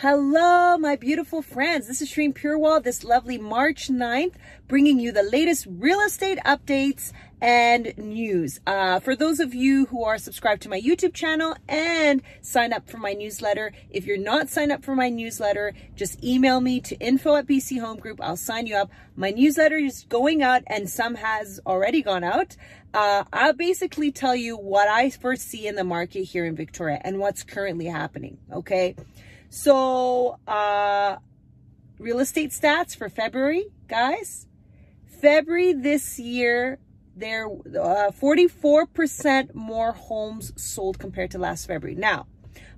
Hello, my beautiful friends. This is Shereen Purewal this lovely March 9th, bringing you the latest real estate updates and news. Uh, for those of you who are subscribed to my YouTube channel and sign up for my newsletter, if you're not signed up for my newsletter, just email me to info at BC Home Group. I'll sign you up. My newsletter is going out and some has already gone out. Uh, I'll basically tell you what I first see in the market here in Victoria and what's currently happening. Okay. So, uh, real estate stats for February, guys. February this year, there uh, 44% more homes sold compared to last February. Now,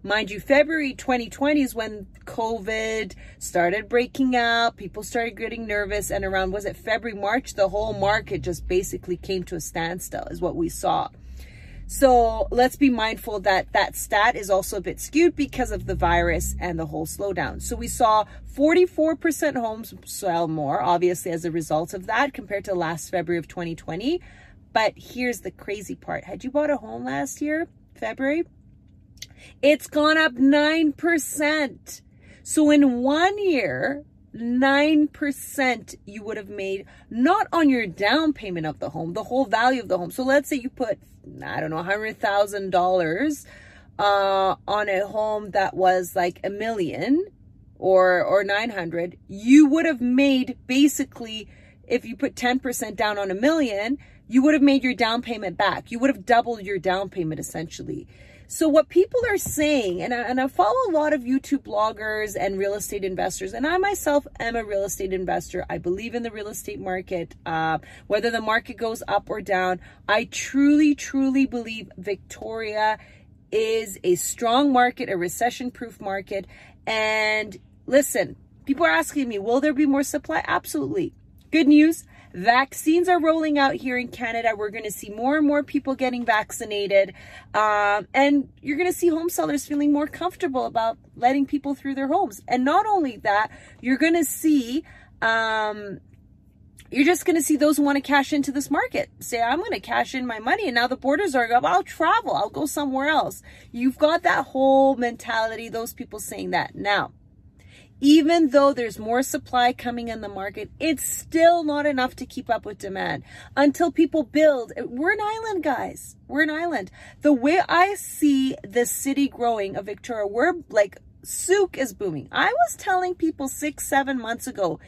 mind you, February 2020 is when COVID started breaking out. People started getting nervous. And around, was it February, March? The whole market just basically came to a standstill, is what we saw. So let's be mindful that that stat is also a bit skewed because of the virus and the whole slowdown. So we saw 44% homes sell more, obviously as a result of that compared to last February of 2020. But here's the crazy part. Had you bought a home last year, February? It's gone up 9%. So in one year, 9% you would have made not on your down payment of the home, the whole value of the home. So let's say you put, I don't know, $100,000 uh, on a home that was like a million or, or 900, you would have made basically, if you put 10% down on a million, you would have made your down payment back. You would have doubled your down payment essentially. So what people are saying, and I, and I follow a lot of YouTube bloggers and real estate investors, and I myself am a real estate investor. I believe in the real estate market, uh, whether the market goes up or down. I truly, truly believe Victoria is a strong market, a recession-proof market. And listen, people are asking me, will there be more supply? Absolutely. Good news. Vaccines are rolling out here in Canada. We're going to see more and more people getting vaccinated. Um, and you're going to see home sellers feeling more comfortable about letting people through their homes. And not only that, you're going to see, um, you're just going to see those who want to cash into this market say, I'm going to cash in my money. And now the borders are up. I'll travel. I'll go somewhere else. You've got that whole mentality, those people saying that. Now, even though there's more supply coming in the market, it's still not enough to keep up with demand until people build. We're an island, guys. We're an island. The way I see the city growing of Victoria, we're like, Sooke is booming. I was telling people six, seven months ago,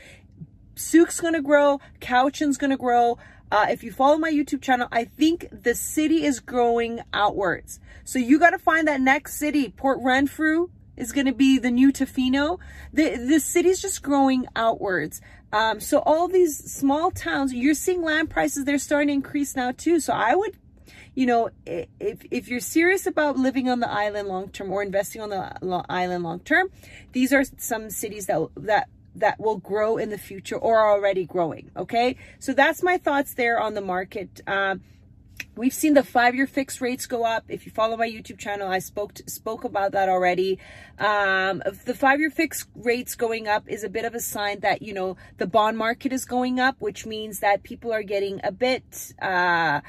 Sooke's going to grow, Cowichan's going to grow. Uh, if you follow my YouTube channel, I think the city is growing outwards. So you got to find that next city, Port Renfrew, is going to be the new Tofino. The, the city's just growing outwards. Um, so all these small towns, you're seeing land prices, they're starting to increase now too. So I would, you know, if, if you're serious about living on the island long term or investing on the island long term, these are some cities that, that that will grow in the future or are already growing. Okay. So that's my thoughts there on the market. Um, We've seen the five-year fixed rates go up. If you follow my YouTube channel, I spoke to, spoke about that already. Um, the five-year fixed rates going up is a bit of a sign that, you know, the bond market is going up, which means that people are getting a bit... Uh,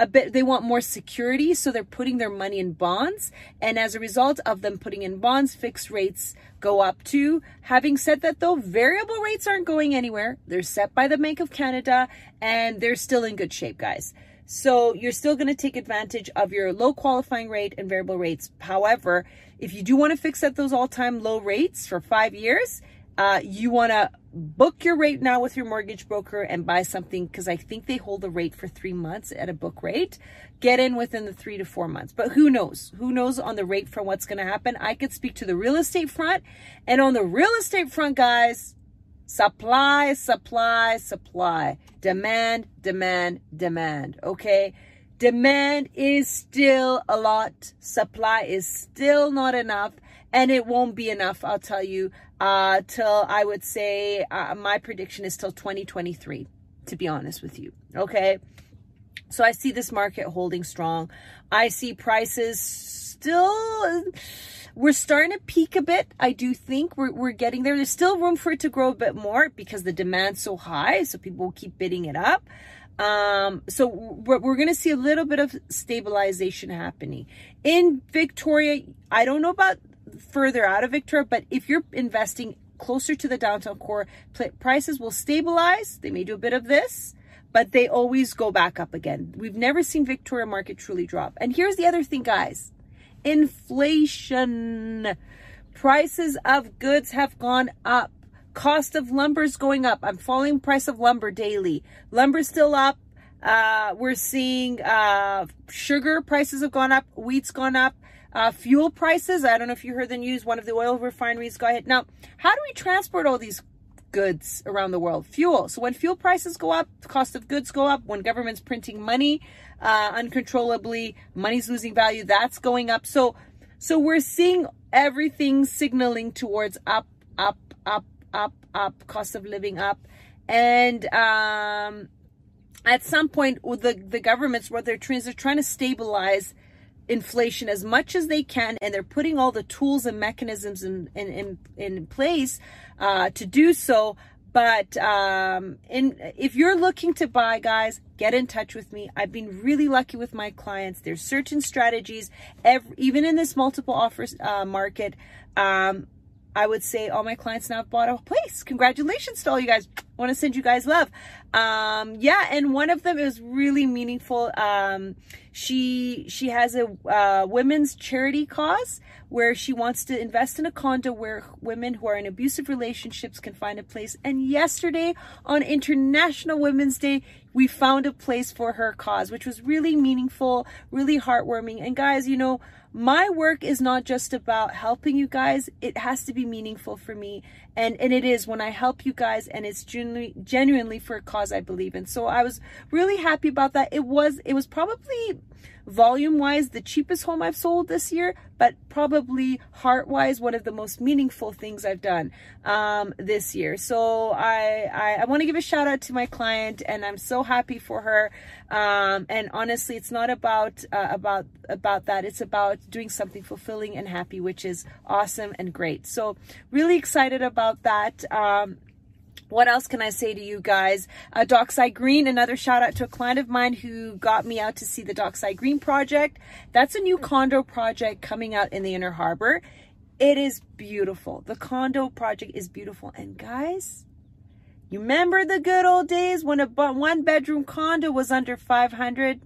a bit they want more security so they're putting their money in bonds and as a result of them putting in bonds fixed rates go up too having said that though variable rates aren't going anywhere they're set by the bank of canada and they're still in good shape guys so you're still going to take advantage of your low qualifying rate and variable rates. However, if you do want to fix at those all-time low rates for five years, uh, you want to book your rate now with your mortgage broker and buy something because I think they hold the rate for three months at a book rate. Get in within the three to four months. But who knows? Who knows on the rate for what's going to happen? I could speak to the real estate front. And on the real estate front, guys, Supply, supply, supply. Demand, demand, demand. Okay? Demand is still a lot. Supply is still not enough. And it won't be enough, I'll tell you, uh, till I would say uh, my prediction is till 2023, to be honest with you. Okay? So I see this market holding strong. I see prices still we're starting to peak a bit. I do think we're, we're getting there. There's still room for it to grow a bit more because the demand's so high. So people will keep bidding it up. Um, so we're, we're going to see a little bit of stabilization happening. In Victoria, I don't know about further out of Victoria, but if you're investing closer to the downtown core, prices will stabilize. They may do a bit of this, but they always go back up again. We've never seen Victoria market truly drop. And here's the other thing, guys. Inflation. Prices of goods have gone up. Cost of lumber is going up. I'm following price of lumber daily. Lumber's still up. Uh, we're seeing uh, sugar prices have gone up. Wheat's gone up. Uh, fuel prices, I don't know if you heard the news, one of the oil refineries got hit. Now, how do we transport all these goods around the world? Fuel. So when fuel prices go up, the cost of goods go up. When government's printing money uh, uncontrollably, money's losing value, that's going up. So, so we're seeing everything signaling towards up, up, up, up, up, cost of living up. And um, at some point, the, the governments, what they're trying, they're trying to stabilize inflation as much as they can and they're putting all the tools and mechanisms in in in, in place uh, to do so. But um, in, if you're looking to buy guys get in touch with me. I've been really lucky with my clients. There's certain strategies every, even in this multiple offers uh, market um, I would say all my clients now have bought a place. Congratulations to all you guys. I want to send you guys love. Um, yeah, and one of them is really meaningful. Um, she she has a uh, women's charity cause where she wants to invest in a condo where women who are in abusive relationships can find a place. And yesterday on International Women's Day, we found a place for her cause, which was really meaningful, really heartwarming. And guys, you know, my work is not just about helping you guys. It has to be meaningful for me. And, and it is when I help you guys and it's genuinely, genuinely for a cause I believe in. So I was really happy about that. It was, it was probably volume wise the cheapest home I've sold this year, but probably heart wise one of the most meaningful things I've done um, this year. So I, I, I want to give a shout out to my client and I'm so happy for her. Um, and honestly, it's not about, uh, about, about that. It's about doing something fulfilling and happy, which is awesome and great. So really excited about that. Um, what else can I say to you guys? Uh, Dockside Green, another shout out to a client of mine who got me out to see the Dockside Green project. That's a new condo project coming out in the Inner Harbor. It is beautiful. The condo project is beautiful. And guys, you remember the good old days when a one bedroom condo was under 500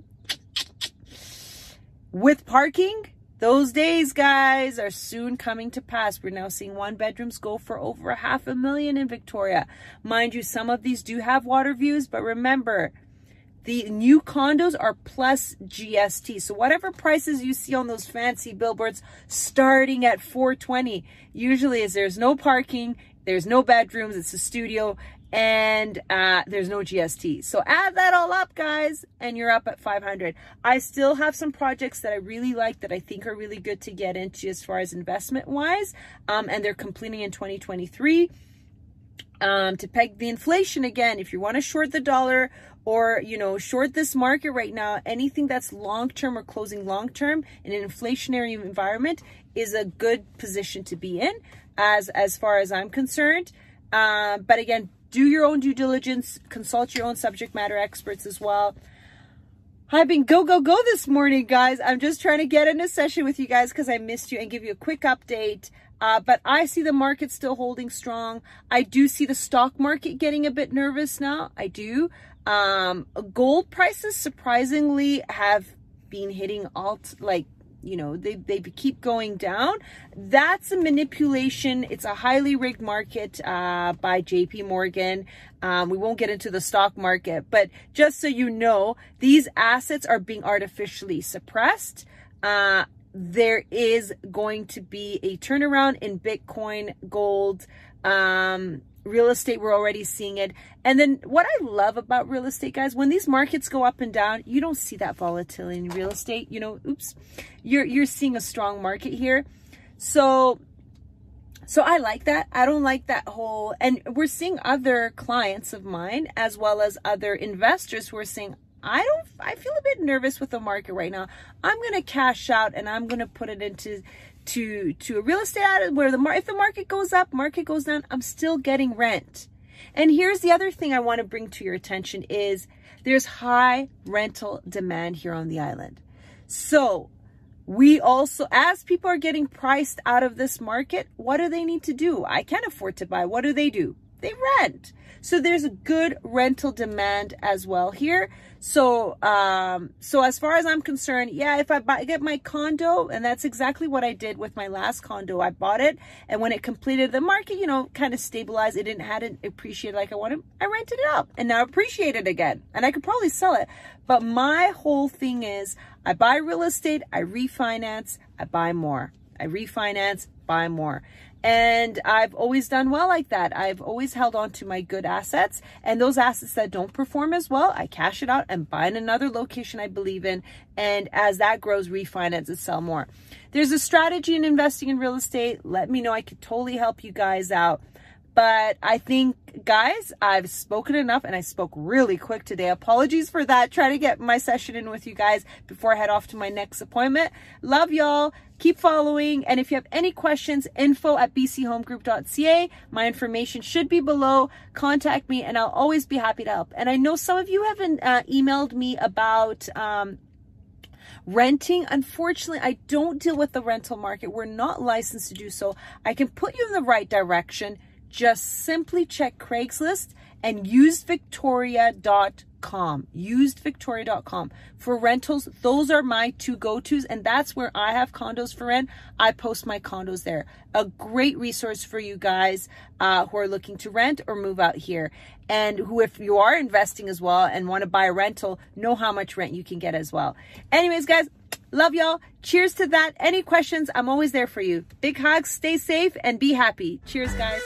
with parking? Those days, guys, are soon coming to pass. We're now seeing one bedrooms go for over a half a million in Victoria. Mind you, some of these do have water views, but remember, the new condos are plus GST. So whatever prices you see on those fancy billboards starting at 420, usually is there's no parking, there's no bedrooms, it's a studio, and uh, there's no GST. So add that all up, guys, and you're up at 500. I still have some projects that I really like that I think are really good to get into as far as investment wise, um, and they're completing in 2023. Um, to peg the inflation again, if you want to short the dollar or, you know, short this market right now, anything that's long-term or closing long-term in an inflationary environment is a good position to be in as, as far as I'm concerned. Uh, but again, do your own due diligence, consult your own subject matter experts as well. I've been go, go, go this morning, guys. I'm just trying to get in a session with you guys because I missed you and give you a quick update. Uh, but I see the market still holding strong. I do see the stock market getting a bit nervous now. I do. Um, gold prices surprisingly have been hitting alt like you know, they, they keep going down. That's a manipulation. It's a highly rigged market uh, by JP Morgan. Um, we won't get into the stock market, but just so you know, these assets are being artificially suppressed. Uh, there is going to be a turnaround in Bitcoin, gold, um, real estate we're already seeing it. And then what i love about real estate guys when these markets go up and down you don't see that volatility in real estate you know oops you're you're seeing a strong market here. So so i like that. I don't like that whole and we're seeing other clients of mine as well as other investors who are saying i don't i feel a bit nervous with the market right now. I'm going to cash out and i'm going to put it into to to a real estate ad where the mar- if the market goes up, market goes down, I'm still getting rent. And here's the other thing I want to bring to your attention is there's high rental demand here on the island. So we also, as people are getting priced out of this market, what do they need to do? I can't afford to buy. What do they do? They rent. So there's a good rental demand as well here. So, um, so as far as I'm concerned, yeah, if I buy, get my condo, and that's exactly what I did with my last condo. I bought it, and when it completed the market, you know, kind of stabilized. It didn't hadn't appreciated like I wanted. I rented it up, and now appreciate it again, and I could probably sell it. But my whole thing is, I buy real estate, I refinance, I buy more. I refinance, buy more. And I've always done well like that. I've always held on to my good assets and those assets that don't perform as well, I cash it out and buy in another location I believe in. And as that grows, refinance and sell more. There's a strategy in investing in real estate. Let me know. I could totally help you guys out. But I think, guys, I've spoken enough and I spoke really quick today. Apologies for that. Try to get my session in with you guys before I head off to my next appointment. Love y'all. Keep following. And if you have any questions, info at bchomegroup.ca. My information should be below. Contact me and I'll always be happy to help. And I know some of you haven't uh, emailed me about, um, Renting, unfortunately, I don't deal with the rental market. We're not licensed to do so. I can put you in the right direction just simply check Craigslist and usedvictoria.com. Usedvictoria.com. For rentals, those are my two go-tos and that's where I have condos for rent. I post my condos there. A great resource for you guys uh, who are looking to rent or move out here. And who, if you are investing as well and want to buy a rental, know how much rent you can get as well. Anyways, guys, Love y'all. Cheers to that. Any questions? I'm always there for you. Big hugs. Stay safe and be happy. Cheers, guys.